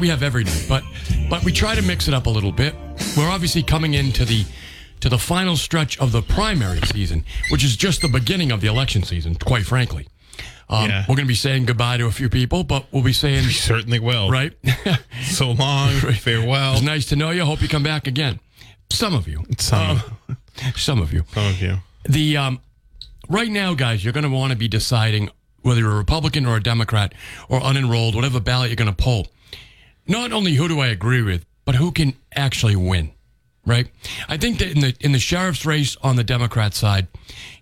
We have every night, but but we try to mix it up a little bit. We're obviously coming into the to the final stretch of the primary season, which is just the beginning of the election season. Quite frankly, um, Yeah. we're going to be saying goodbye to a few people, but we'll be saying We certainly will. right. So long. Farewell. It's nice to know you. Hope you come back again. Some of you. Some, Um, some of you. some of you. The um, right now, guys, you're going to want to be deciding whether you're a Republican or a Democrat or unenrolled, whatever ballot you're going to pull. Not only who do I agree with, but who can actually win. Right? I think that in the in the sheriff's race on the Democrat side,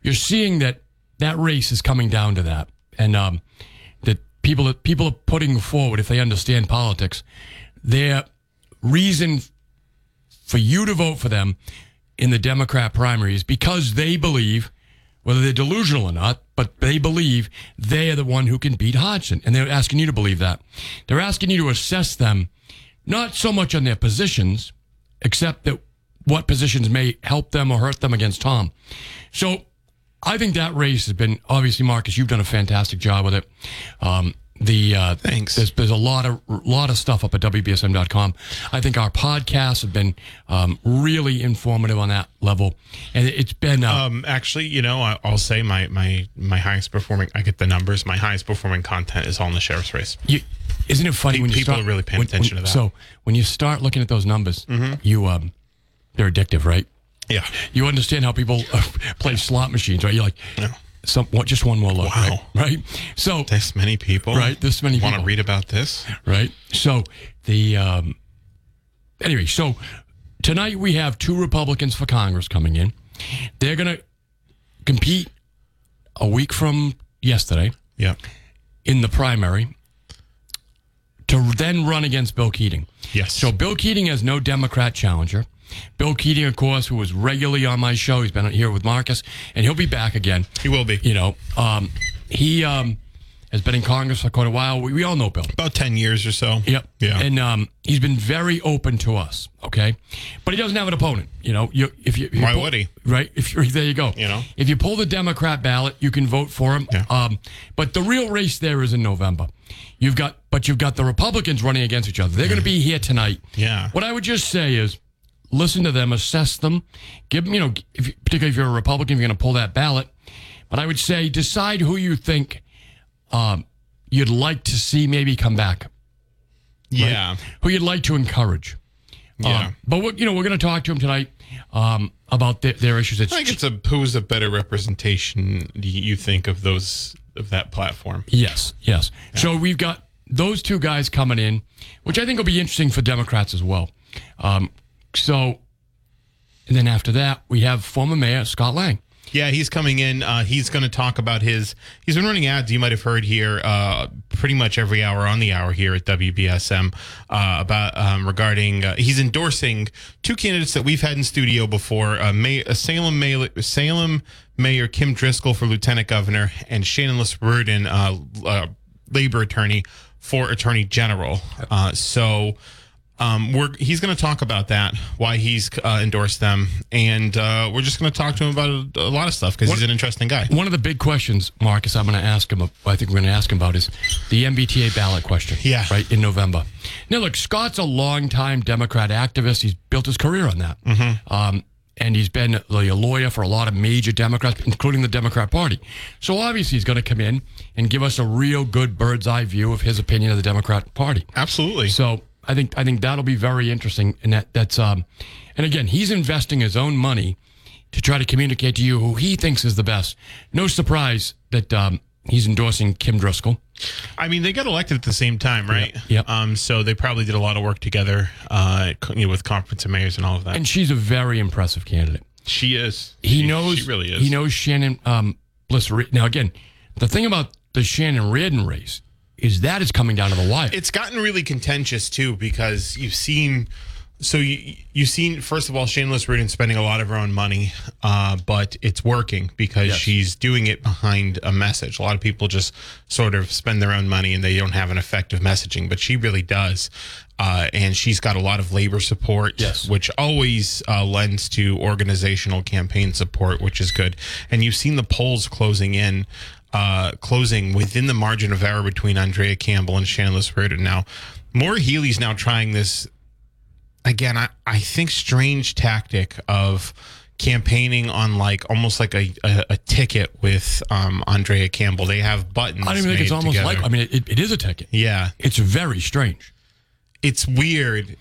you're seeing that that race is coming down to that, and um, that people that people are putting forward, if they understand politics, their reason for you to vote for them in the Democrat primaries because they believe, whether they're delusional or not, but they believe they are the one who can beat Hodgson. And they're asking you to believe that. They're asking you to assess them not so much on their positions, except that what positions may help them or hurt them against Tom. So I think that race has been obviously, Marcus. You've done a fantastic job with it. Um, the uh, Thanks. There's, there's a lot of lot of stuff up at wbsm.com. I think our podcasts have been um, really informative on that level, and it's been uh, Um, actually, you know, I, I'll say my my my highest performing. I get the numbers. My highest performing content is all in the sheriff's race. you, isn't it funny when you people start, are really paying when- attention when- to that. Mm-hmm. So when you start looking at those numbers, you um, they're addictive, right? Yeah. You understand how people play slot machines, right? You're like. Some what, just one more look, Wow. right? Right. So This many people. Right, this many people want to read about this. right? So the um, anyway, so tonight we have two Republicans for Congress coming in. They're going to compete a week from yesterday Yeah. in the primary to then run against Bill Keating. Yes. So Bill Keating has no Democrat challenger. Bill Keating, of course, who was regularly on my show, he's been here with Marcus, and he'll be back again. he will be You know, um, he um, has been in Congress for quite a while. We, we all know Bill. about ten years or so. Yep. Yeah. And um, he's been very open to us. Okay. But he doesn't have an opponent. You know, you if you if you Why pull- would he? Right. If you're there, you go. You know? if you pull the Democrat ballot, you can vote for him. Yeah. Um, but the real race there is in November. You've got, but you've got the Republicans running against each other. They're going to be here tonight. Yeah. What I would just say is. Listen to them, assess them, give them, you know, if, particularly if you're a Republican, you're going to pull that ballot. But I would say decide who you think um, you'd like to see maybe come back yeah. who you'd like to encourage. Yeah. Um, but what you know, we're going to talk to them tonight um, about their, their issues. It's I think it's a who's a better representation do you think of those of that platform? yes, yes. So we've got those two guys coming in, which I think will be interesting for Democrats as well. Um, so, and then after that, we have former Mayor Scott Lang. Yeah, he's coming in. Uh, he's going to talk about his. He's been running ads. You might have heard here, uh, pretty much every hour on the hour here at WBSM uh, about um, regarding. Uh, he's endorsing two candidates that we've had in studio before: uh, May, uh, Salem Mayor, Salem Mayor Kim Driscoll for Lieutenant Governor, and Shannon uh, uh, labor attorney for Attorney General. Uh, so. Um, we're he's going to talk about that, why he's uh, endorsed them, and uh, we're just going to talk to him about a, a lot of stuff because he's an interesting guy. One of the big questions, Marcus, I'm going to ask him. I think we're going to ask him about is the MBTA ballot question. Yeah. right in November. Now, look, Scott's a longtime Democrat activist. He's built his career on that. Mm-hmm. Um, and he's been a lawyer for a lot of major Democrats, including the Democrat Party. So obviously, he's going to come in and give us a real good bird's eye view of his opinion of the Democrat Party. Absolutely. So I think I think that'll be very interesting. And that that's um, and again, he's investing his own money to try to communicate to you who he thinks is the best. No surprise that um, he's endorsing Kim Driscoll. I mean, they got elected at the same time, right? Yep, yep. Um, so they probably did a lot of work together, uh, you know, with conference of mayors and all of that. And she's a very impressive candidate. she is. He She- knows. She really is. He knows Shannon um, Bliss. Now, again, the thing about the Shannon Riordan race is that is coming down to the wire. It's gotten really contentious too because you've seen. So you you've seen first of all Shannon Liss-Riordan spending a lot of her own money, uh, but it's working because Yes. she's doing it behind a message. A lot of people just sort of spend their own money and they don't have an effective messaging, but she really does. Uh, and she's got a lot of labor support, Yes. which always uh, lends to organizational campaign support, which is good. And you've seen the polls closing in, uh, closing within the margin of error between Andrea Campbell and Shannon Liss-Riordan. Now, Maura Healey's now trying this again. I, I think strange tactic of campaigning on like almost like a, a, a ticket with um, Andrea Campbell. They have buttons. I don't even think it's almost together. like. I mean, it, it is a ticket. yeah, It's very strange. it's weird.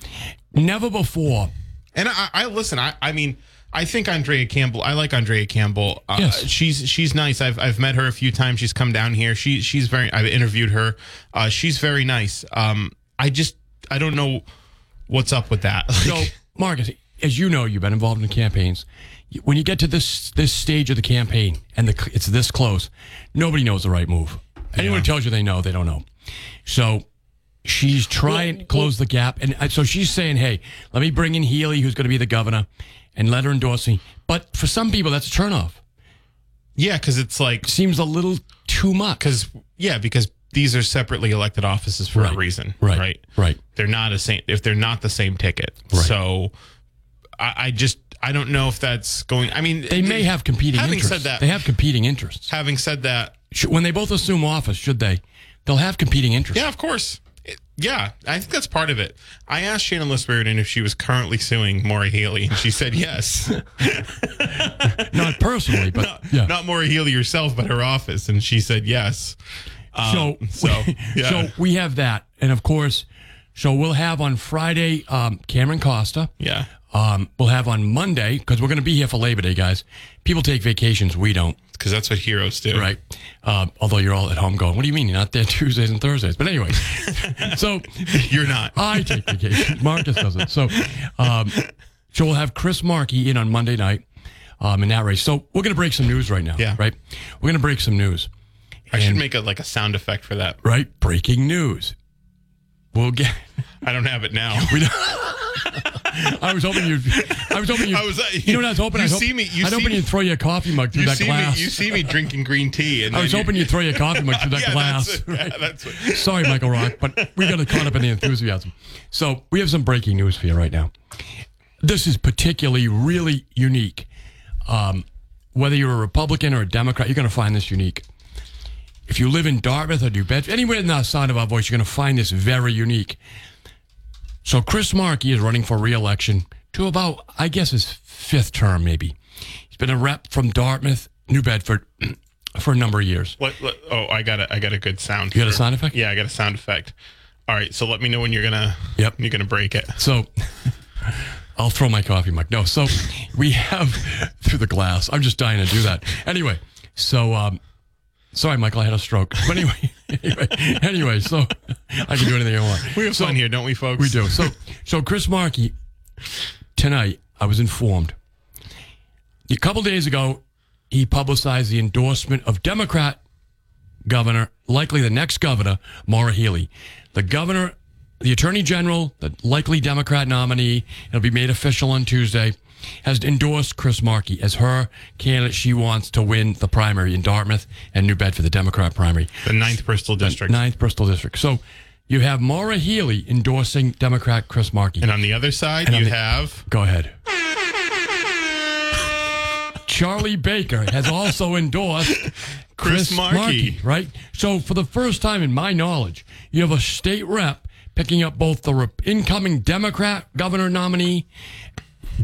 Never before. And I, I listen. I, I mean, I think Andrea Campbell. I like Andrea Campbell. Uh, Yes. she's she's nice. I've I've met her a few times. She's come down here. She she's very. I've interviewed her. Uh, she's very nice. Um, I just I don't know what's up with that. So, Like, Marcus, as you know, you've been involved in campaigns. When you get to this this stage of the campaign and the, it's this close, nobody knows the right move. Anyone who tells you they know, they don't know. So she's trying to close the gap, and uh, so she's saying, "Hey, let me bring in Healey, who's going to be the governor, and let her endorse me." But for some people, that's a turnoff. yeah, because it's like Seems a little too much. because yeah, because these are separately elected offices for Right. a reason. Right. Right. Right. They're not a same if they're not the same ticket. Right. So I, I just I don't know if that's going. I mean, They may have competing Having interests. said that, they have competing interests. having said that, When they both assume office, should they? They'll have competing interests. Yeah, of course. Yeah, I think that's part of it. I asked Shannon Liss-Riordan if she was currently suing Maura Healey, and she said yes. Not personally, but not, yeah. not Maura Healey herself, but her office, and she said yes. so, Um, so, yeah. so we have that, and of course, so we'll have on Friday um, Cameron Costa. Yeah. Um, we'll have on Monday because we're going to be here for Labor Day, guys. People take vacations, we don't, Because that's what heroes do. right? Um, although you're all at home going, "What do you mean you're not there Tuesdays and Thursdays?" But anyway, so You're not. I take vacation. Marcus doesn't. So, um, so we'll have Chris Markey in on Monday night um, in that race. So we're going to break some news right now. Yeah. Right. We're going to break some news. I should make a like a sound effect for that. Right. Breaking news. We'll get. I don't have it now. We don't, I was hoping you. I was hoping you. I was, uh, you know what I was hoping? you I was see me- you I was see hoping you'd throw your coffee mug through You that see glass. me. You see me drinking green tea, and I was you- hoping you'd throw your coffee mug through that yeah, glass. That's it. right? Yeah, that's what. Sorry, Michael Rock, but we got caught up in the enthusiasm. So we have some breaking news for you right now. This is particularly really unique. Um, whether you're a Republican or a Democrat, you're going to find this unique. If you live in Dartmouth or New Bedford, anywhere in the sound of our voice, you're going to find this very unique. So Chris Markey is running for re-election to about, I guess, his fifth term, maybe. He's been a rep from Dartmouth, New Bedford, for a number of years. What, what? Oh, I got a, I got a good sound. You got a sound effect? Yeah, I got a sound effect. All right, so let me know when you're gonna. Yep. You're gonna break it. So I'll throw my coffee mug. No, so we have through the glass. I'm just dying to do that. Anyway, so um, sorry, Michael, I had a stroke. But anyway, anyway, anyway, so I can do anything I want. We have so, fun here, don't we, folks? We do. So, so Chris Markey tonight, I was informed. A couple days ago, he publicized the endorsement of Democrat governor, likely the next governor, Maura Healey. The governor, the attorney general, the likely Democrat nominee, it'll be made official on Tuesday, has endorsed Chris Markey as her candidate. She wants to win the primary in Dartmouth and New Bedford, the Democrat primary. The ninth Bristol district. Ninth Bristol District. So you have Maura Healey endorsing Democrat Chris Markey. And on the other side, And you the- have Go ahead. Charlie Baker has also endorsed Chris Markey. Markey, right? So, for the first time in my knowledge, you have a state rep picking up both the incoming Democrat governor nominee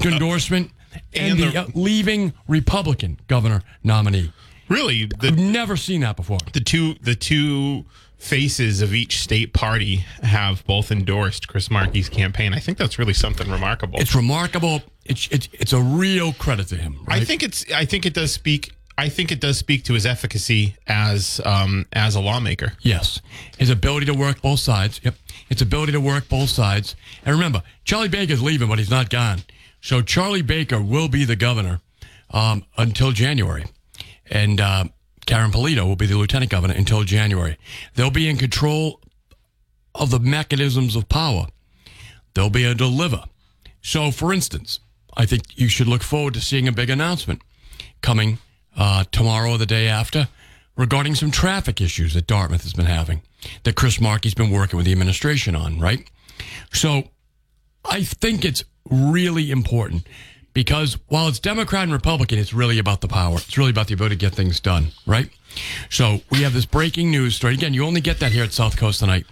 endorsement and, and the, the- uh, leaving Republican governor nominee. really the I've never seen that before. the two the two faces of each state party have both endorsed Chris Markey's campaign. I think that's really something remarkable. It's remarkable. It's it's, it's a real credit to him. Right? I think it's I think it does speak I think it does speak to his efficacy as um as a lawmaker. Yes. His ability to work both sides. Yep. His ability to work both sides. And remember, Charlie Baker's leaving, but he's not gone. So Charlie Baker will be the governor um, until January. And uh, Karyn Polito will be the lieutenant governor until January. They'll be in control of the mechanisms of power. They'll be a deliver. So, for instance, I think you should look forward to seeing a big announcement coming uh, tomorrow or the day after regarding some traffic issues that Dartmouth has been having that Chris Markey's been working with the administration on, right? So I think it's really important because while it's Democrat and Republican, it's really about the power. It's really about the ability to get things done, right? So we have this breaking news story. Again, you only get that here at South Coast tonight.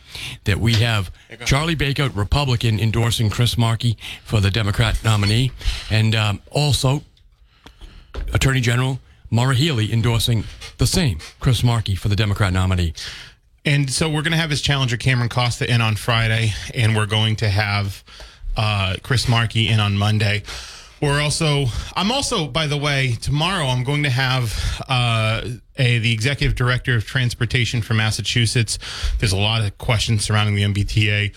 That we have Charlie Baker, Republican, endorsing Chris Markey for the Democrat nominee, and um, also Attorney General Maura Healey endorsing the same Chris Markey for the Democrat nominee. And so we're going to have his challenger Cameron Costa in on Friday, and we're going to have uh, Chris Markey in on Monday. We're also, I'm also, by the way, tomorrow I'm going to have uh, a the executive director of transportation from Massachusetts. There's a lot of questions surrounding the MBTA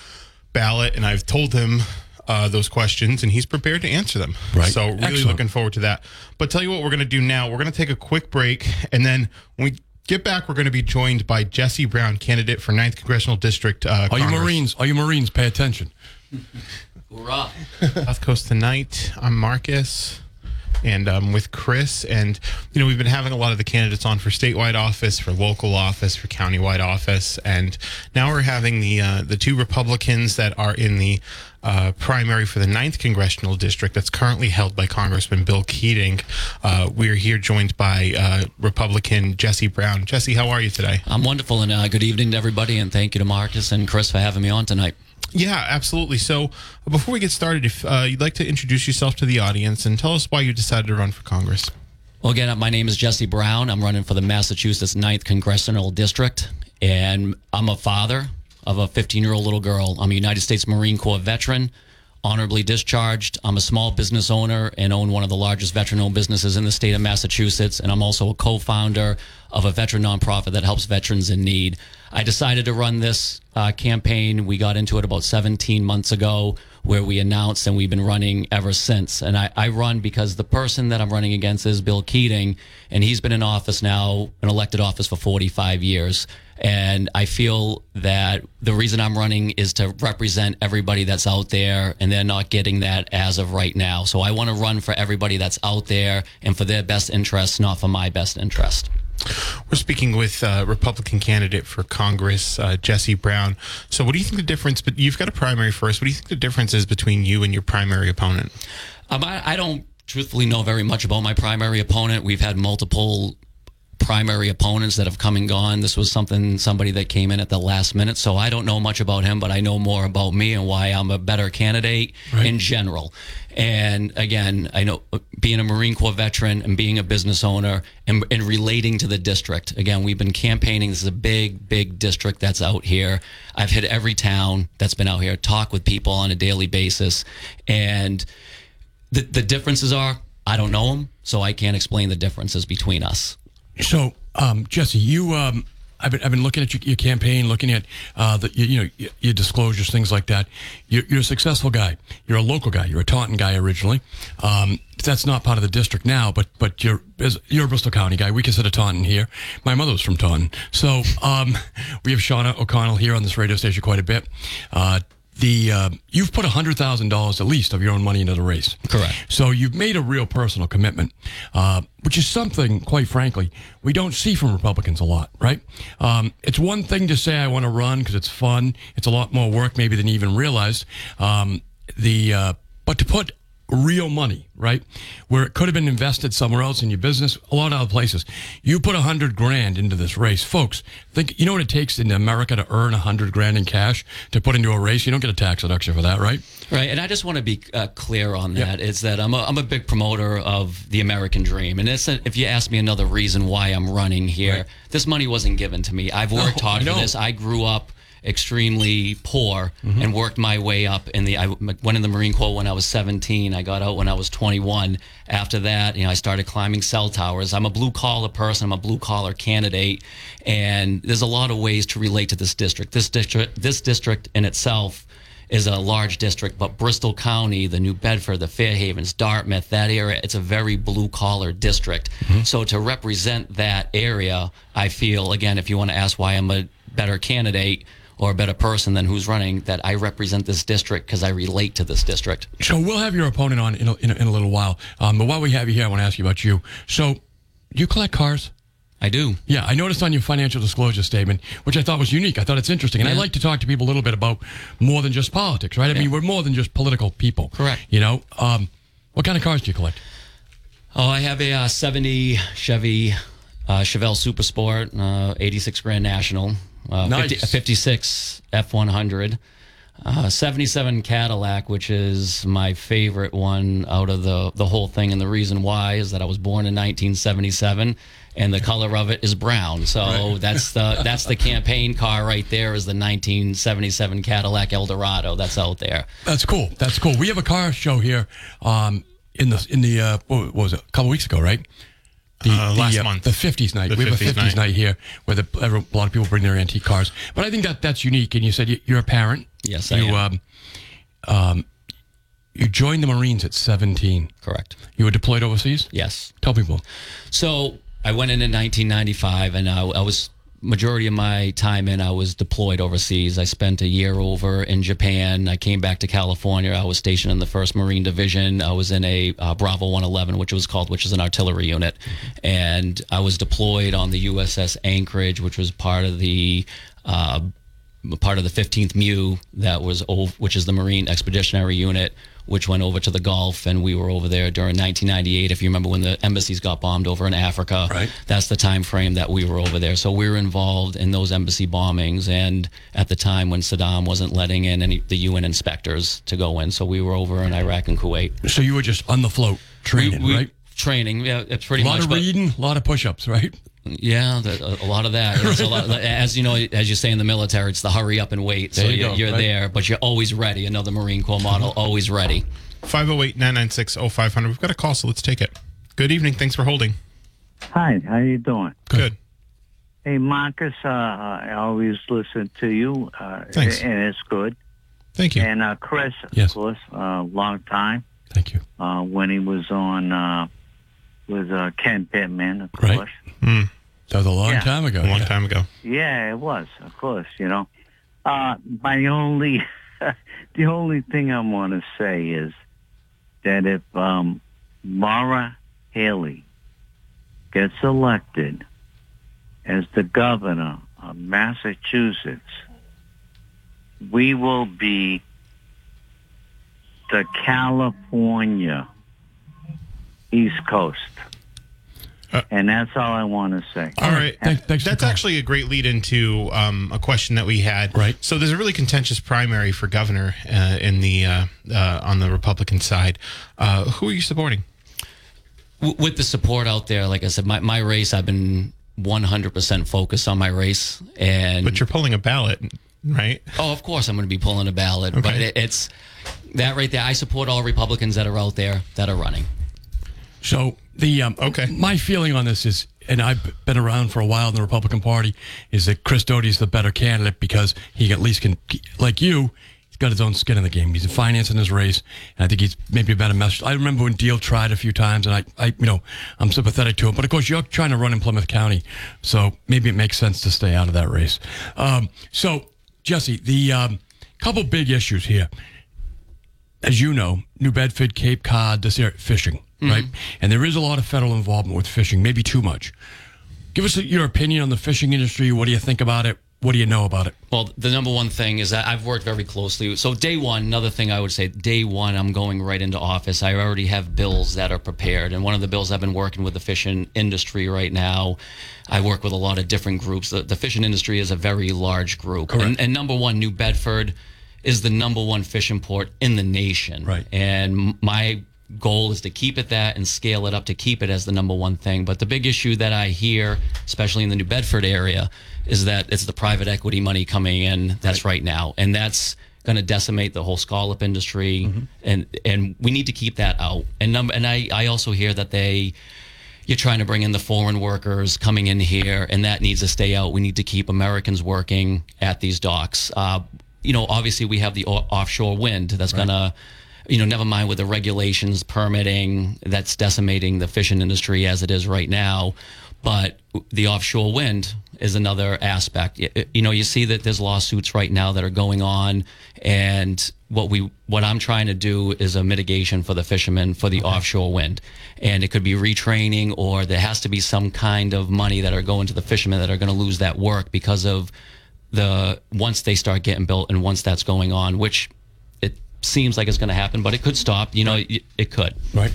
ballot, and I've told him uh, those questions, and he's prepared to answer them. Right. So really Excellent. looking forward to that. But tell you what, we're going to do now. We're going to take a quick break, and then when we get back, we're going to be joined by Jesse Brown, candidate for 9th Congressional District. Uh, All you Marines, all you Marines, pay attention. Hoorah. South Coast tonight. I'm Marcus. And um, with Chris, and you know, we've been having a lot of the candidates on for statewide office, for local office, for countywide office, and now we're having the uh, the two Republicans that are in the uh, primary for the 9th congressional district that's currently held by Congressman Bill Keating. Uh, we're here joined by uh, Republican Jesse Brown. Jesse, how are you today? I'm wonderful, and uh, good evening to everybody, and thank you to Marcus and Chris for having me on tonight. Yeah, absolutely. So, before we get started, if uh, you'd like to introduce yourself to the audience and tell us why you decided to run for Congress. Well, again, my name is Jesse Brown. I'm running for the Massachusetts 9th Congressional District, and I'm a father of a 15 year old little girl. I'm a United States Marine Corps veteran, honorably discharged. I'm a small business owner and own one of the largest veteran owned businesses in the state of Massachusetts, and I'm also a co founder of a veteran nonprofit that helps veterans in need. I decided to run this uh, campaign. We got into it about 17 months ago, where we announced, and we've been running ever since. And I, I run because the person that I'm running against is Bill Keating, and he's been in office now, an elected office for 45 years. And I feel that the reason I'm running is to represent everybody that's out there, and they're not getting that as of right now. So I want to run for everybody that's out there and for their best interests, not for my best interest. We're speaking with uh, Republican candidate for Congress, uh, Jesse Brown. So, what do you think the difference? But you've got a primary first. What do you think the difference is between you and your primary opponent? Um, I, I don't truthfully know very much about my primary opponent. We've had multiple primary opponents that have come and gone. This was something somebody that came in at the last minute, so I don't know much about him, but I know more about me and why I'm a better candidate in general. And again, I know uh, being a Marine Corps veteran and being a business owner and, and relating to the district. Again, we've been campaigning. This is a big, big district that's out here. I've hit every town that's been out here, talk with people on a daily basis, and the the differences are I don't know them, so I can't explain the differences between us. So, um, Jesse, you, um, I've been, I've been looking at your, your campaign, looking at uh, the, you, you know, your, your disclosures, things like that. You're, you're a successful guy. You're a local guy. You're a Taunton guy originally. Um, that's not part of the district now, but but you're you're a Bristol County guy. We consider Taunton here. My mother was from Taunton, so um, we have Shaunna O'Connell here on this radio station quite a bit. Uh, the uh, you've put hundred thousand dollars at least of your own money into the race. Correct. So you've made a real personal commitment, uh, which is something, quite frankly, we don't see from Republicans a lot. Right? Um, it's one thing to say I want to run because it's fun. It's a lot more work maybe than you even realized. Um, the uh, but to put real money, right? Where it could have been invested somewhere else in your business, a lot of other places. You put a hundred grand into this race, folks. Think you know what it takes in America to earn a hundred grand in cash to put into a race. You don't get a tax deduction for that, right? Right, and I just want to be uh, clear on that. Is that I'm a, I'm a big promoter of the American dream, and it's a, if you ask me another reason why I'm running here, Right. this money wasn't given to me. I've worked No, hard for this. I grew up extremely poor Mm-hmm. and worked my way up in the I went in the Marine Corps when I was 17 I got out when I was 21 after that you know I started climbing cell towers. I'm a blue collar person. I'm a blue collar candidate. And there's a lot of ways to relate to this district. This district this district in itself is a large district, but Bristol County, the New Bedford, the Fairhavens, Dartmouth, that area, it's a very blue collar district. So to represent that area, I feel, again, if you want to ask why I'm a better candidate or a better person than who's running, that I represent this district because I relate to this district. So we'll have your opponent on in a, in a, in a little while. Um, but while we have you here, I want to ask you about you. So, do you collect cars? I do. Yeah, I noticed on your financial disclosure statement, which I thought was unique. I thought it's interesting, and I like to talk to people a little bit about more than just politics, right? I mean, we're more than just political people. Correct. You know, um, what kind of cars do you collect? Oh, I have a uh, 70 Chevy uh, Chevelle Super Sport, uh, 86 Grand National, uh, Nice. 50, a 56 F100, uh, 77 Cadillac, which is my favorite one out of the, the whole thing. And the reason why is that I was born in 1977 and the color of it is brown. So that's the that's the campaign car right there is the 1977 Cadillac Eldorado that's out there. That's cool. That's cool. We have a car show here um, in the in the uh, what was it? A couple weeks ago, right? The, Uh, last the, month. the 50s night. The we have a 50s 50s night. night. here where the, a lot of people bring their antique cars. But I think that that's unique. And you said you- you're a parent. Yes, I you, am. Um, um, you joined the Marines at 17. Correct. You were deployed overseas. Yes. Tell people. So I went in in 1995, and I, I was majority of my time in. I was deployed overseas. I spent a year over in Japan. I came back to California. I was stationed in the First Marine Division. I was in a uh, Bravo 111, which was called, which is an artillery unit, and I was deployed on the USS Anchorage, which was part of the. Uh, part of the 15th MEU that was which is the Marine Expeditionary Unit, which went over to the Gulf, and we were over there during 1998. If you remember when the embassies got bombed over in Africa, Right. that's the time frame that we were over there. So we were involved in those embassy bombings, and at the time when Saddam wasn't letting in any the UN inspectors to go in, so we were over in Iraq and Kuwait. So you were just on the float training, we, we- right? Training, yeah, it's pretty A lot much. of reading, a lot of push-ups, right? Yeah, the, a, a lot of that. It's a lot, as you know, as you say in the military, it's the hurry up and wait. So There you you're, go, you're right. there, but you're always ready. Another Marine Corps model, always ready. 508 996 0500. We've got a call, so let's take it. Good evening. Thanks for holding. Hi, how you doing? Good. Hey, Marcus, uh, I always listen to you, uh, Thanks. and it's good. Thank you. And uh, Chris, Yes. of course, uh, long time Thank you. uh, when he was on uh, with uh, Ken Pittman, of Right. Course. That was a long Yeah. time ago. a long yeah. time ago. Yeah, it was, of course. You know, uh, my only, the only thing I want to say is that if um, Mara Haley gets elected as the governor of Massachusetts, we will be the California East Coast. Uh, and that's all I want to say. All right. Thank- thanks That's actually a great lead into um, a question that we had. Right. So there's a really contentious primary for governor uh, in the uh, uh, on the Republican side. Uh, who are you supporting? W- with the support out there, like I said, my, my race, I've been 100% focused on my race. And But you're pulling a ballot, right? oh, of course, I'm going to be pulling a ballot. But it, it's that right there. I support all Republicans that are out there that are running. So the um, Okay. my feeling on this is, and I've been around for a while in the Republican Party, is that Chris Doughty is the better candidate because he at least can, like you, he's got his own skin in the game. He's financing his race, and I think he's maybe a better message. I remember when Diehl tried a few times, and I, I, you know, I'm sympathetic to him. But of course, you're trying to run in Plymouth County, so maybe it makes sense to stay out of that race. Um, so Jesse, the um, couple big issues here. As you know, New Bedford, Cape Cod, this area, fishing, Mm-hmm. right? Mm-hmm. And there is a lot of federal involvement with fishing, maybe too much. Give us your opinion on the fishing industry. What do you think about it? What do you know about it? Well, the number one thing is that I've worked very closely. So, day one, another thing I would say, day one, I'm going right into office. I already have bills that are prepared. And one of the bills I've been working with the fishing industry right now, I work with a lot of different groups. The, the fishing industry is a very large group. And, and number one, New Bedford is the number one fishing port in the nation. Right. And my goal is to keep it that and scale it up to keep it as the number one thing. But the big issue that I hear, especially in the New Bedford area, is that it's the private equity money coming in that's right, now. And that's going to decimate the whole scallop industry. And and we need to keep that out. And number and I, I also hear that they you're trying to bring in the foreign workers coming in here, and that needs to stay out. We need to keep Americans working at these docks. Uh, you know, obviously, we have the o- offshore wind that's going to, you know, never mind with the regulations, permitting that's decimating the fishing industry as it is right now. But the offshore wind is another aspect. You know, you see that there's lawsuits right now that are going on, and what we what I'm trying to do is a mitigation for the fishermen for the offshore wind, and it could be retraining or there has to be some kind of money that are going to the fishermen that are going to lose that work because of the once they start getting built and once that's going on, which seems like it's going to happen, but it could stop. You know, it, it could. Right.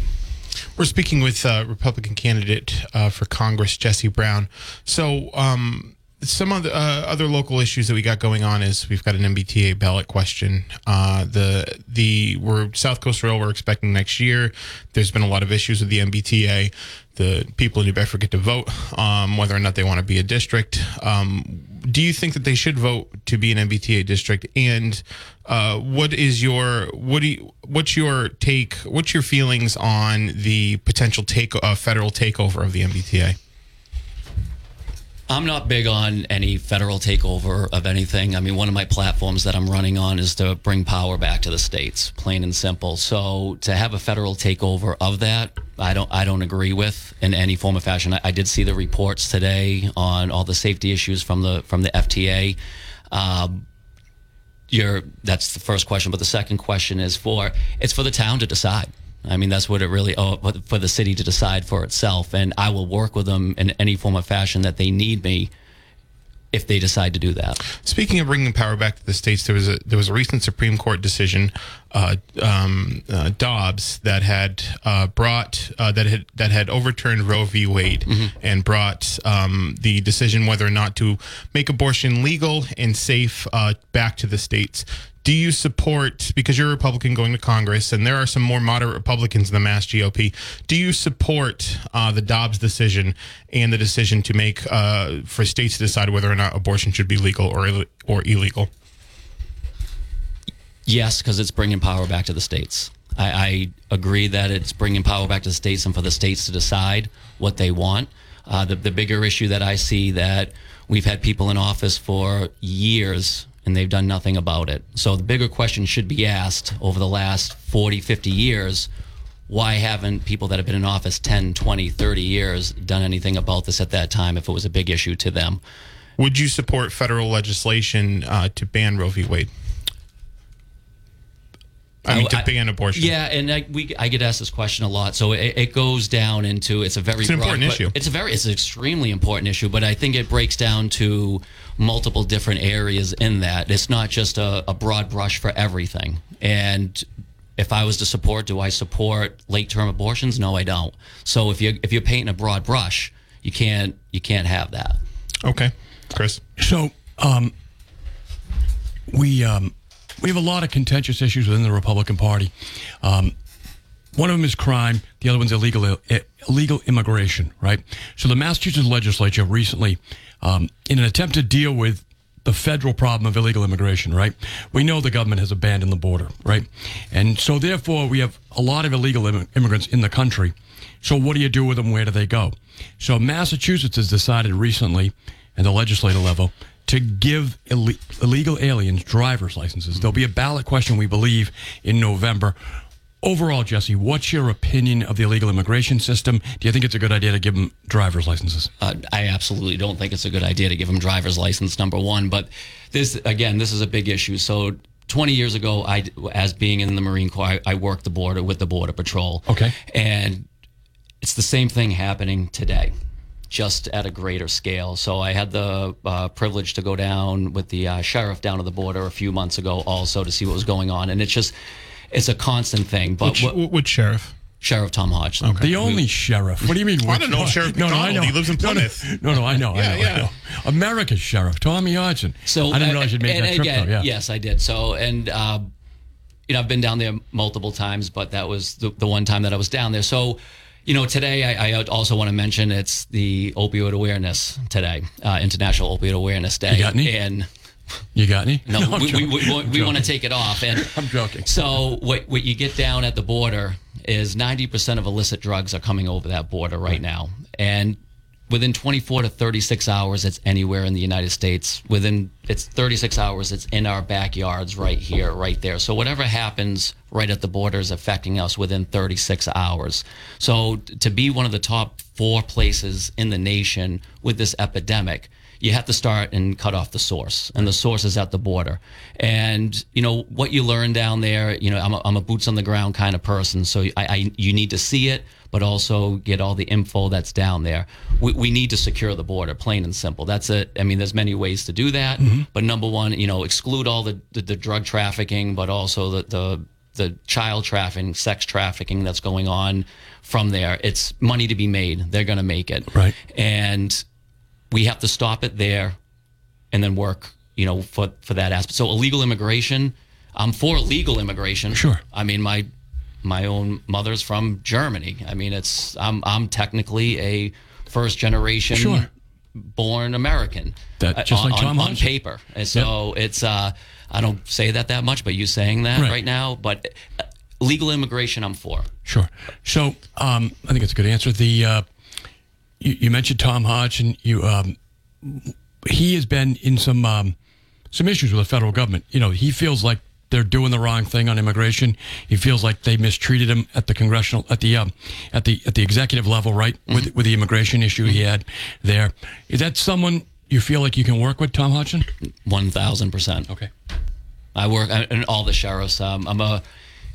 We're speaking with uh, Republican candidate uh, for Congress, Jesse Brown. So, um, some of the uh, other local issues that we got going on is we've got an MBTA ballot question. Uh, the the we're South Coast Rail. We're expecting next year. There's been a lot of issues with the MBTA. The people in New Bedford get to vote um, whether or not they want to be a district. Um, do you think that they should vote to be an MBTA district? And uh, what is your what do you, what's your take? What's your feelings on the potential take uh, federal takeover of the MBTA? I'm not big on any federal takeover of anything. I mean, one of my platforms that I'm running on is to bring power back to the states, plain and simple. So to have a federal takeover of that, I don't, I don't agree with in any form or fashion. I, I did see the reports today on all the safety issues from the from the FTA. Um, you're, that's the first question, but the second question is for it's for the town to decide. I mean, that's what it really, oh, for- for the city to decide for itself. And I will work with them in any form of fashion that they need me if they decide to do that. Speaking of bringing power back to the states, there was a there was a recent Supreme Court decision, uh, um, uh, Dobbs, that had uh, brought uh, that had that had overturned Roe v. Wade and brought um, the decision whether or not to make abortion legal and safe uh, back to the states. Do you support because you're a Republican going to Congress, and there are some more moderate Republicans in the Mass GOP? Do you support uh, the Dobbs decision and the decision to make uh, for states to decide whether or not abortion should be legal or Ill- or illegal? Yes, because it's bringing power back to the states. I, I agree that it's bringing power back to the states and for the states to decide what they want. Uh, the, the bigger issue that I see that we've had people in office for years and they've done nothing about it. So the bigger question should be asked over the last 40, 50 years why haven't people that have been in office 10, 20, 30 years done anything about this at that time if it was a big issue to them? Would you support federal legislation uh, to ban Roe v. Wade? I mean, to I- ban abortion. Yeah, and I, we I get asked this question a lot. So it, it goes down into it's a very It's an broad important issue. It's a very it's an extremely important issue, but I think it breaks down to multiple different areas in that. It's not just a, a broad brush for everything. And if I was to support, do I support late term abortions? No, I don't. So if you if you're painting a broad brush, you can't you can't have that. Okay, Chris. So, um, we um, we have a lot of contentious issues within the Republican Party. Um, one of them is crime. The other one's illegal illegal immigration. Right. So the Massachusetts legislature recently, um, in an attempt to deal with the federal problem of illegal immigration, right? We know the government has abandoned the border, right? And so therefore we have a lot of illegal immi- immigrants in the country. So what do you do with them? Where do they go? So Massachusetts has decided recently at the legislative level to give Ill- illegal aliens driver's licenses. There'll be a ballot question, we believe, in November. Overall, Jesse, what's your opinion of the illegal immigration system? Do you think it's a good idea to give them driver's licenses? Uh, I absolutely don't think it's a good idea to give them driver's license number one. But this again, this is a big issue. So 20 years ago, I, as being in the Marine Corps, I, I worked the border with the Border Patrol. Okay. And it's the same thing happening today, just at a greater scale. So I had the uh, privilege to go down with the uh, sheriff down to the border a few months ago, also to see what was going on, and it's just it's a constant thing. But Which, what, which sheriff? Sheriff Tom Hodgson, The only sheriff. What do you mean? I don't know, Sheriff no, no, I know. He lives in No, no, Plymouth. No, no, I know. I Yeah, know, yeah. I know. America's sheriff, Tommy Hodgson. So I didn't uh, realize you'd made and that trip. again, though, yeah. Yes, I did. So and uh, you know I've been down there multiple times, but that was the, the one time that I was down there. So you know today I, I also want to mention it's the opioid awareness today, uh, International Opioid Awareness Day. You got any? And You got any? no, I'm we, we, we, we, want to take it off. And I'm joking. So what what you get down at the border is 90% of illicit drugs are coming over that border right now. And within 24 to 36 hours it's anywhere in the United States. Within it's 36 hours it's in our backyards right here, right there. So whatever happens right at the border is affecting us within 36 hours. So to be one of the top 4 places in the nation with this epidemic you have to start and cut off the source and the source is at the border and you know what you learn down there you know i'm a, I'm a boots on the ground kind of person so I, I you need to see it but also get all the info that's down there. We, we need to secure the border plain and simple. That's it. I mean there's many ways to do that mm-hmm. but number one you know exclude all the, the, the drug trafficking but also the, the the child trafficking sex trafficking that's going on from there. It's money to be made. They're going to make it. Right. and we have to stop it there and then work you know for for that aspect. So illegal immigration i'm for legal immigration. Sure. i mean my my own mother's from germany i mean it's i'm i'm technically a first generation Sure. born american That- uh, just on, like Tom on, on paper and so it's uh i don't say that that much but you saying that Right. right, now but uh, legal immigration i'm for Sure. So um, I think it's a good answer. The uh, you, you mentioned Tom Hodgson. You um, he has been in some um, some issues with the federal government. You know, he feels like they're doing the wrong thing on immigration. He feels like they mistreated him at the congressional at the um, at the at the executive level, right? With with the immigration issue he had there. Is that someone you feel like you can work with, Tom Hodgson? 1000% Okay. I work in all the sheriffs. Um, I'm a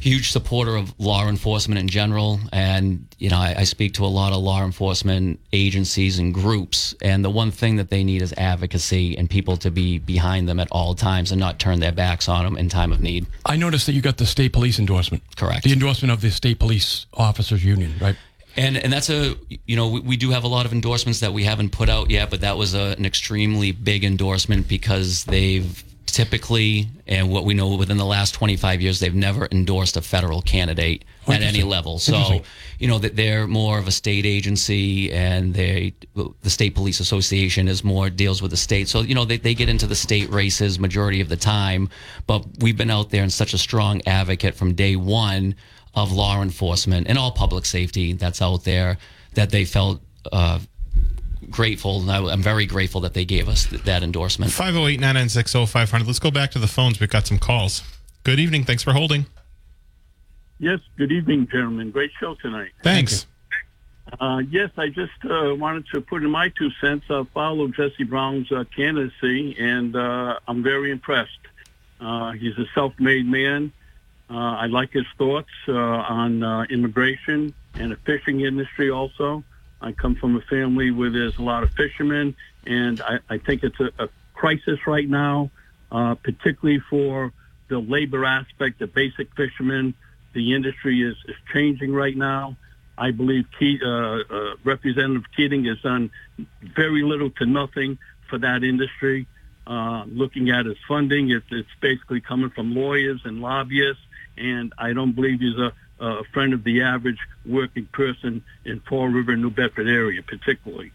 huge supporter of law enforcement in general, and you know I, I speak to a lot of law enforcement agencies and groups. And the one thing that they need is advocacy and people to be behind them at all times and not turn their backs on them in time of need. I noticed that you got the state police endorsement. Correct. The endorsement of the state police officers union, right? And and that's a you know we, we do have a lot of endorsements that we haven't put out yet, but that was a, an extremely big endorsement because they've typically and what we know within the last 25 years they've never endorsed a federal candidate at any level. So you know that they're more of a state agency and they the state police association is more deals with the state. So you know they, they get into the state races majority of the time, but we've been out there and such a strong advocate from day one of law enforcement and all public safety that's out there that they felt uh, grateful. And I, I'm very grateful that they gave us th- that endorsement. 508 996 0500. Let's go back to the phones. We've got some calls. Good evening. Thanks for holding. Yes, good evening, gentlemen. Great show tonight. Thanks. Uh, yes, I just uh, wanted to put in my two cents. I follow Jesse Brown's uh, candidacy, and uh, I'm very impressed. Uh, he's a self-made man. Uh, I like his thoughts uh, on uh, immigration and the fishing industry also. I come from a family where there's a lot of fishermen, and I, I think it's a, a crisis right now, uh, particularly for the labor aspect, the basic fishermen. The industry is, is changing right now. I believe Ke- uh, uh, Representative Keating has done very little to nothing for that industry. Uh, looking at his funding, it, it's basically coming from lawyers and lobbyists, and I don't believe he's a, a friend of the average working person in Fall River, New Bedford area, particularly.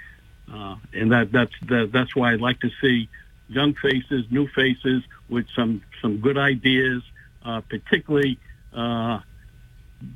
Uh, and that, that's that, that's why I'd like to see young faces, new faces with some some good ideas, uh, particularly uh,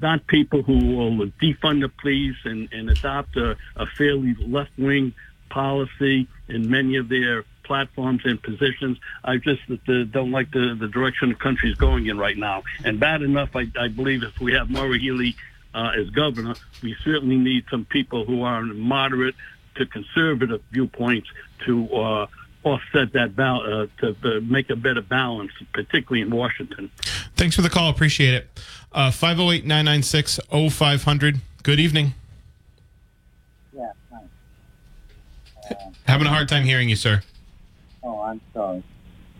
not people who will defund the police and, and adopt a, a fairly left wing policy in many of their platforms and positions. I just uh, don't like the, the direction the country is going in right now. And bad enough, I, I believe if we have Maura Healey uh, as governor, we certainly need some people who are on moderate to conservative viewpoints to uh, offset that bal- uh, to, to make a better balance, particularly in Washington. Thanks for the call. Appreciate it. Uh, 508 996 0500. Good evening. Yeah. Hi. Having a hard time hearing you, sir. Oh, I'm sorry.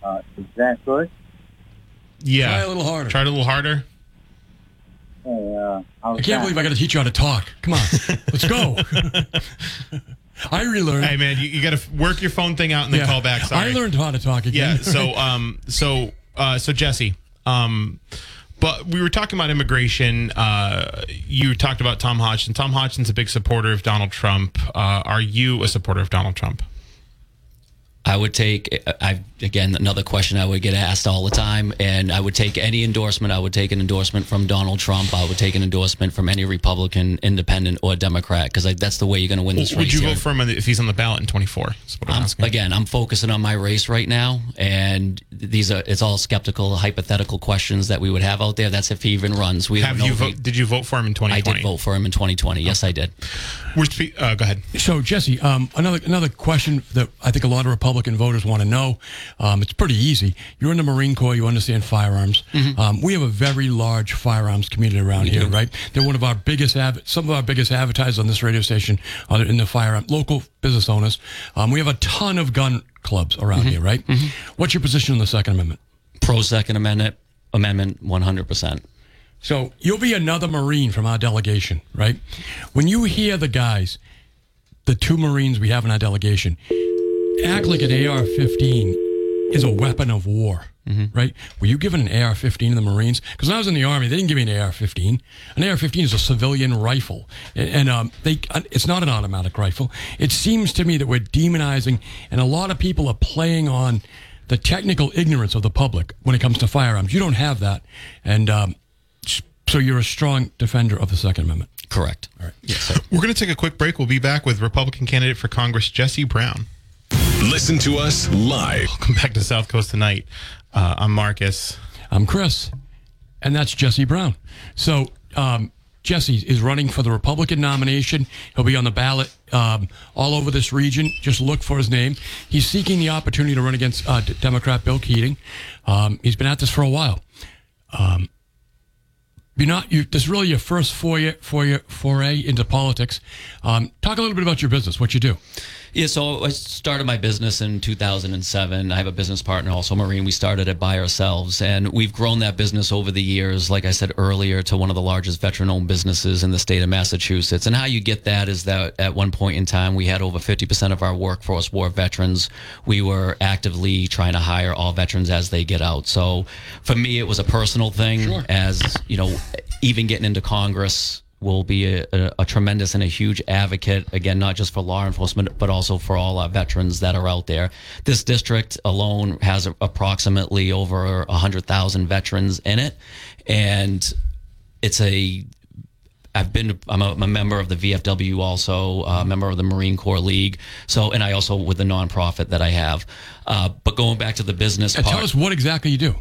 Uh, is that good? Yeah. Try a little harder. Try it a little harder. Hey, uh, I can't that? believe I got to teach you how to talk. Come on, let's go. I relearned. Hey, man, you, you got to work your phone thing out and then Yeah. call back. Sorry. I learned how to talk again. Yeah. So, um, so, uh, so Jesse, um, but we were talking about immigration. Uh, you talked about Tom Hodgson. Tom Hodgson's a big supporter of Donald Trump. Uh, are you a supporter of Donald Trump? I would take, I again another question I would get asked all the time, and I would take any endorsement. I would take an endorsement from Donald Trump. I would take an endorsement from any Republican, Independent, or Democrat because that's the way you're going to win this Would race. you here. vote for him if he's on the ballot in 24? That's what I'm, I'm, asking. again, I'm focusing on my race right now, and these are it's all skeptical, hypothetical questions that we would have out there. That's if he even runs. We Have don't you know he- vote? Did you vote for him in 2020? I did vote for him in 2020. Yes, I did. We're spe- uh, go ahead. So Jesse, um, another another question that I think a lot of Republican voters want to know. Um, it's pretty easy. You're in the Marine Corps. You understand firearms. Um, we have a very large firearms community around here, right? They're one of our biggest, adv- some of our biggest advertisers on this radio station are in the firearm local business owners. Um, we have a ton of gun clubs around here, right? What's your position on the Second Amendment? Pro Second Amendment, Amendment, 100. percent So you'll be another Marine from our delegation, right? When you hear the guys, the two Marines we have in our delegation, act like an AR 15 is a weapon of war, right? Were you given an AR 15 in the Marines? Because when I was in the Army, they didn't give me an AR 15. An AR 15 is a civilian rifle, and, and um, they it's not an automatic rifle. It seems to me that we're demonizing, and a lot of people are playing on the technical ignorance of the public when it comes to firearms. You don't have that, and um, so you're a strong defender of the Second Amendment. Correct. All right. Yes, sir. We're going to take a quick break. We'll be back with Republican candidate for Congress Jesse Brown. Listen to us live. Welcome back to South Coast tonight. Uh, I'm Marcus. I'm Chris, and that's Jesse Brown. So um, Jesse is running for the Republican nomination. He'll be on the ballot um, all over this region. Just look for his name. He's seeking the opportunity to run against uh, D- Democrat Bill Keating. Um, he's been at this for a while. Um, you're not. You, this is really your first foray, foray, foray into politics. Um, talk a little bit about your business. What you do. Yeah, so I started my business in 2007. I have a business partner, also Marine. We started it by ourselves, and we've grown that business over the years. Like I said earlier, to one of the largest veteran-owned businesses in the state of Massachusetts. And how you get that is that at one point in time, we had over 50% of our workforce were veterans. We were actively trying to hire all veterans as they get out. So for me, it was a personal thing. As you know, even getting into Congress will be a, a, a tremendous and a huge advocate again not just for law enforcement but also for all our veterans that are out there. This district alone has approximately over 100,000 veterans in it. And it's a I've been I'm a, I'm a member of the VFW also a member of the Marine Corps League. So and I also with the nonprofit that I have. Uh, but going back to the business Uh, part tell us what exactly you do.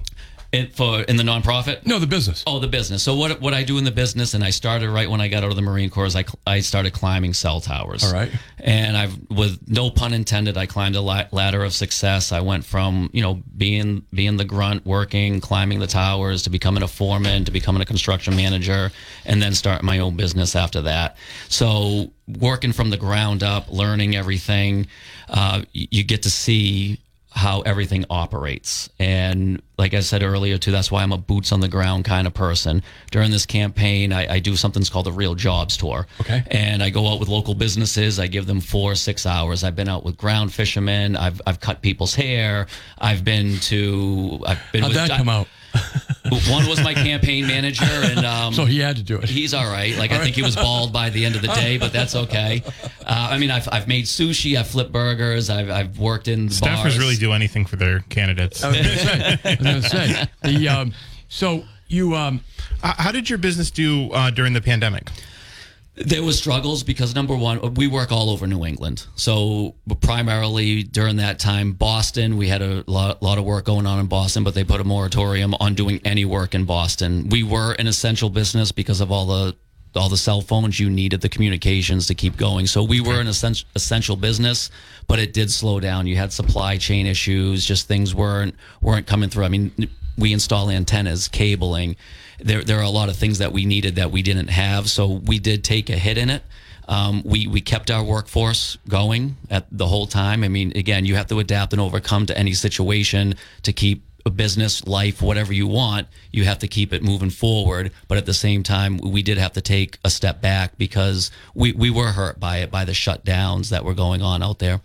In, for in the nonprofit No, the business. Oh, the business. So what what I do in the business, and I started right when I got out of the Marine Corps. Is I I started climbing cell towers. All right. And I've, with no pun intended, I climbed a ladder of success. I went from you know being being the grunt, working, climbing the towers, to becoming a foreman, to becoming a construction manager, and then start my own business after that. So working from the ground up, learning everything, uh, you get to see how everything operates. And like I said earlier, too, that's why I'm a boots on the ground kind of person. During this campaign, I, I do something called the Real Jobs Tour. Okay. And I go out with local businesses. I give them four, six hours. I've been out with ground fishermen. I've, I've cut people's hair. I've been to. I've been How'd with that come out? One was my campaign manager, and um, So he had to do it. He's all right. Like I think he was bald by the end of the day, but that's okay. Uh, I mean, I've, I've made sushi, I've flipped burgers, I've, I've worked in the Staffers bars. really do anything for their candidates. I was gonna say. I was gonna say. The um, so you um, Uh, How did your business do uh, during the pandemic? There was struggles because number one, we work all over New England. So primarily during that time, Boston, we had a lot, lot of work going on in Boston, but they put a moratorium on doing any work in Boston. We were an essential business because of all the all the cell phones you needed, the communications to keep going. So we were an essential, essential business, but it did slow down. You had supply chain issues, just things weren't weren't coming through. I mean, we install antennas, cabling. There there are a lot of things that we needed that we didn't have. So we did take a hit in it. Um, we we kept our workforce going at the whole time. I mean, again, you have to adapt and overcome to any situation to keep business, life, whatever you want, you have to keep it moving forward. But at the same time, we did have to take a step back because we, we were hurt by it, by the shutdowns that were going on out there.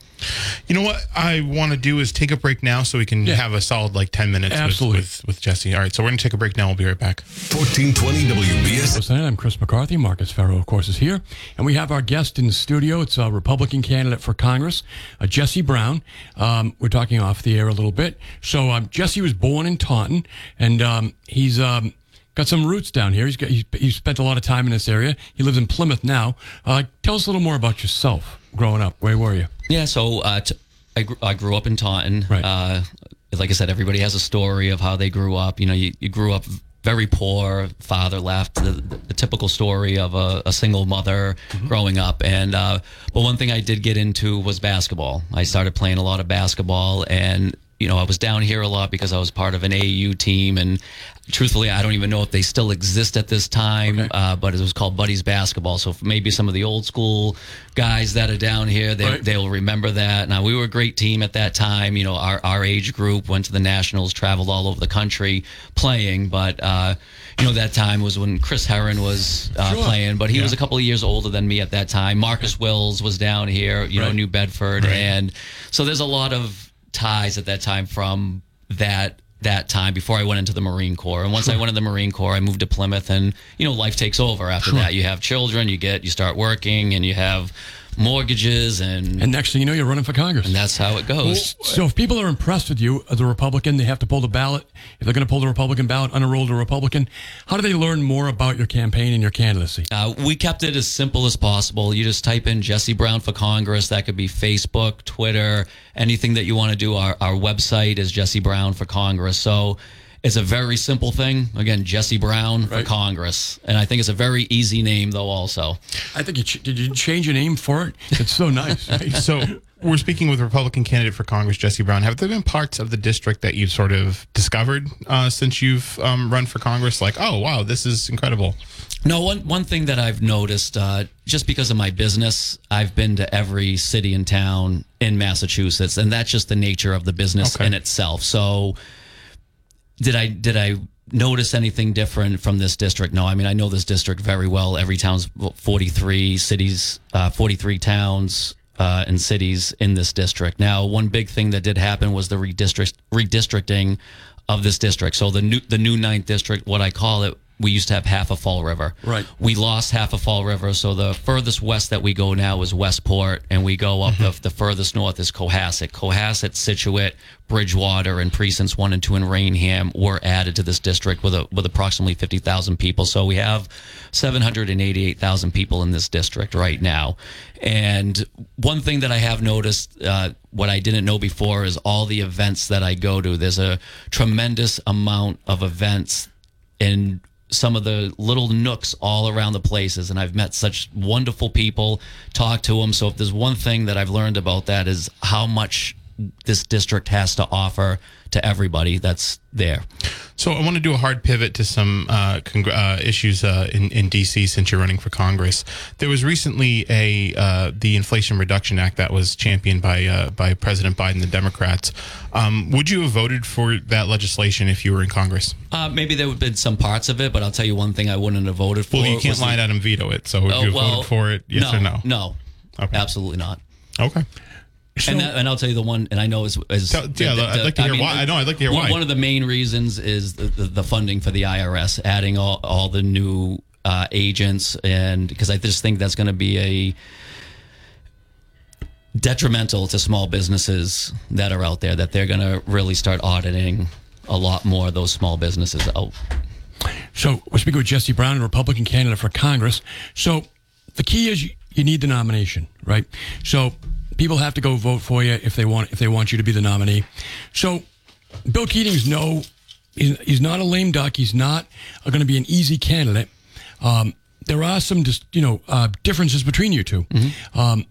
You know what I want to do is take a break now so we can have a solid like 10 minutes with, Absolutely. with, with Jesse. All right, so we're going to take a break now. We'll be right back. 1420 WBS. Listen, I'm Chris McCarthy. Marcus Farrow, of course, is here. And we have our guest in the studio. It's a Republican candidate for Congress, uh, Jesse Brown. Um, we're talking off the air a little bit. So um, Jesse was born in Taunton, and um, he's um, got some roots down here. He's, got, he's, he's spent a lot of time in this area. He lives in Plymouth now. Uh, tell us a little more about yourself growing up. Where were you? Yeah, so uh, t- I, gr- I grew up in Taunton. Right. Uh, like I said, everybody has a story of how they grew up. You know, you, you grew up very poor, father left, the, the typical story of a, a single mother growing up. And uh, but one thing I did get into was basketball. I started playing a lot of basketball, and you know, I was down here a lot because I was part of an AU team, and truthfully, I don't even know if they still exist at this time. Uh, but it was called Buddies Basketball. So maybe some of the old school guys that are down here, they, Right. they'll remember that. Now we were a great team at that time. You know, our our age group went to the nationals, traveled all over the country playing. But uh, you know, that time was when Chris Herren was uh, Sure. playing, but he was a couple of years older than me at that time. Marcus Wills was down here, you know, New Bedford, and so there's a lot of ties at that time from that that time before I went into the Marine Corps. And once I went into the Marine Corps, I moved to Plymouth and you know, life takes over after that. You have children, you get you start working and you have mortgages and And next thing you know, you're running for Congress. and that's how it goes. So if people are impressed with you as a Republican, they have to pull the ballot. If they're going to pull the Republican ballot, unenrolled a Republican, how do they learn more about your campaign and your candidacy? Uh, we kept it as simple as possible. You just type in Jesse Brown for Congress. That could be Facebook, Twitter, anything that you want to do. Our, our website is Jesse Brown for Congress. So it's a very simple thing. Again, Jesse Brown for Congress. And I think it's a very easy name, though, also. I think you ch- did you change your name for it? It's so nice. right? So we're speaking with Republican candidate for Congress, Jesse Brown. Have there been parts of the district that you've sort of discovered uh, since you've um, run for Congress? Like, oh, wow, this is incredible. No, one one thing that I've noticed, uh, just because of my business, I've been to every city and town in Massachusetts, and that's just the nature of the business Okay. in itself. So, did I did I notice anything different from this district? No, I mean I know this district very well. Every town's forty three cities, uh, forty three towns. Uh, and cities in this district. Now, one big thing that did happen was the redistrict, redistricting of this district. So the new the new ninth district, what I call it, we used to have half of Fall River. Right. We lost half of Fall River, so the furthest west that we go now is Westport, and we go up the, the furthest north is Cohasset. Cohasset, Scituate, Bridgewater, and precincts one and two in Raynham were added to this district with a, with approximately fifty thousand people. So we have seven hundred and eighty eight thousand people in this district right now. And one thing that I have noticed, uh, what I didn't know before, is all the events that I go to. There's a tremendous amount of events in some of the little nooks all around the places and i've met such wonderful people talked to them so if there's one thing that i've learned about that is how much this district has to offer to everybody that's there So I want to do a hard pivot to some uh, congr- uh, issues uh, in, in DC since you're running for Congress. There was recently a uh, the Inflation Reduction Act that was championed by uh, by President Biden, the Democrats. Um, would you have voted for that legislation if you were in Congress? uh, maybe there would have been some parts of it but i'll tell you one thing i wouldn't have voted for Well, you can't was the- line out and veto it. So would Oh, you have well, voted for it? Yes no, or no? no Okay. absolutely not Okay. And, that, and I'll tell you the one, and I know is, is Tell- yeah, I'd like to hear why. I know, I'd like to hear one, why. One of the main reasons is the, the, the funding for the IRS, adding all, all the new uh, agents, and because I just think that's going to be a detrimental to small businesses that are out there. That they're going to really start auditing a lot more of those small businesses out. So we're speaking with Jesse Brown, a Republican candidate for Congress. So the key is you, you need the nomination, right? So people have to go vote for you if they want if they want you to be the nominee. So Bill Keating's no, he's, he's not a lame duck. He's not going to be an easy candidate. Um, there are some just you know uh, differences between you 2 Um,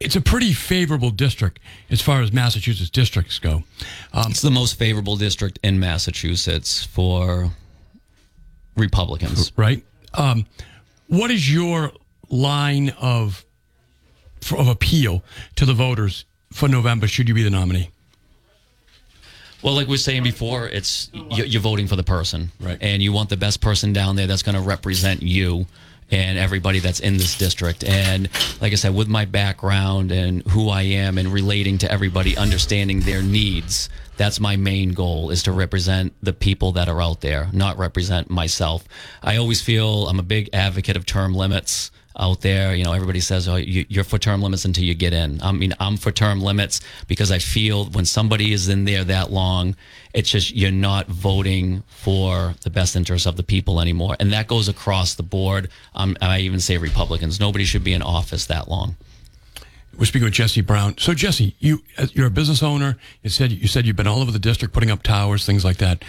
it's a pretty favorable district as far as Massachusetts districts go. Um, It's the most favorable district in Massachusetts for Republicans. right? Um, what is your line of of appeal to the voters for November? Should you be the nominee? Well, like we were saying before, it's you- you're voting for the person, Right. And you want the best person down there that's going to represent you and everybody that's in this district. And like I said, with my background and who I am, and relating to everybody, understanding their needs, that's my main goal: is to represent the people that are out there, not represent myself. I always feel I'm a big advocate of term limits out there. You know, everybody says, "Oh, you, you're for term limits until you get in." I mean, I'm for term limits because I feel when somebody is in there that long, it's just you're not voting for the best interests of the people anymore, and that goes across the board. Um, I even say Republicans. Nobody should be in office that long. We're speaking with Jesse Brown. So Jesse, you you're a business owner. You said you said you've been all over the district putting up towers, things like that.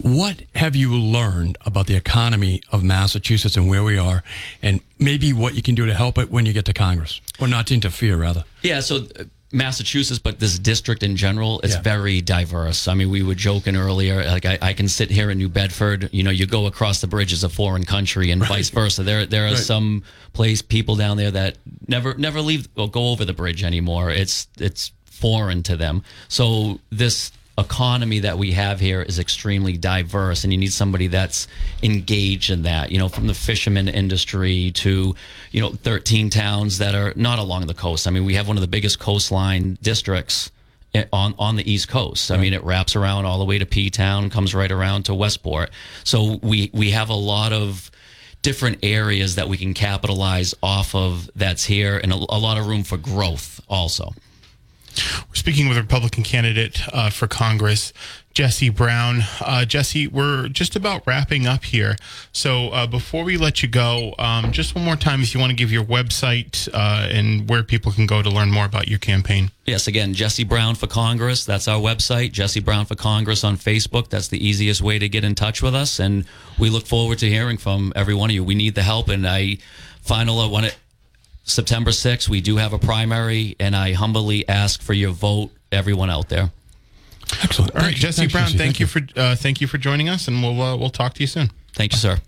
What have you learned about the economy of Massachusetts and where we are, and maybe what you can do to help it when you get to Congress, or not to interfere, rather? Yeah, so uh, Massachusetts, but this district in general, it's Yeah. very diverse. I mean, we were joking earlier, like I, I can sit here in New Bedford, you know, you go across the bridge as a foreign country and vice versa. There there are Right. some place people down there that never never leave or go over the bridge anymore. It's it's foreign to them. So this economy that we have here is extremely diverse and you need somebody that's engaged in that you know from the fisherman industry to you know 13 towns that are not along the coast. I mean we have one of the biggest coastline districts eh, on on the east coast. I mean it wraps around all the way to p town comes right around to westport. So we we have a lot of different areas that we can capitalize off of that's here and a, a lot of room for growth also We're speaking with a Republican candidate uh, for Congress, Jesse Brown. Uh, Jesse, we're just about wrapping up here. So uh, before we let you go, um, just one more time, if you want to give your website uh, and where people can go to learn more about your campaign. Yes, again, Jesse Brown for Congress. That's our website. Jesse Brown for Congress on Facebook. That's the easiest way to get in touch with us. And we look forward to hearing from every one of you. We need the help. And I final uh, when it September 6th, we do have a primary, and I humbly ask for your vote, everyone out there. Excellent. All right, Jesse Brown, thank, you for uh, thank you for joining us, and we'll uh, we'll talk to you soon. Thank you, sir.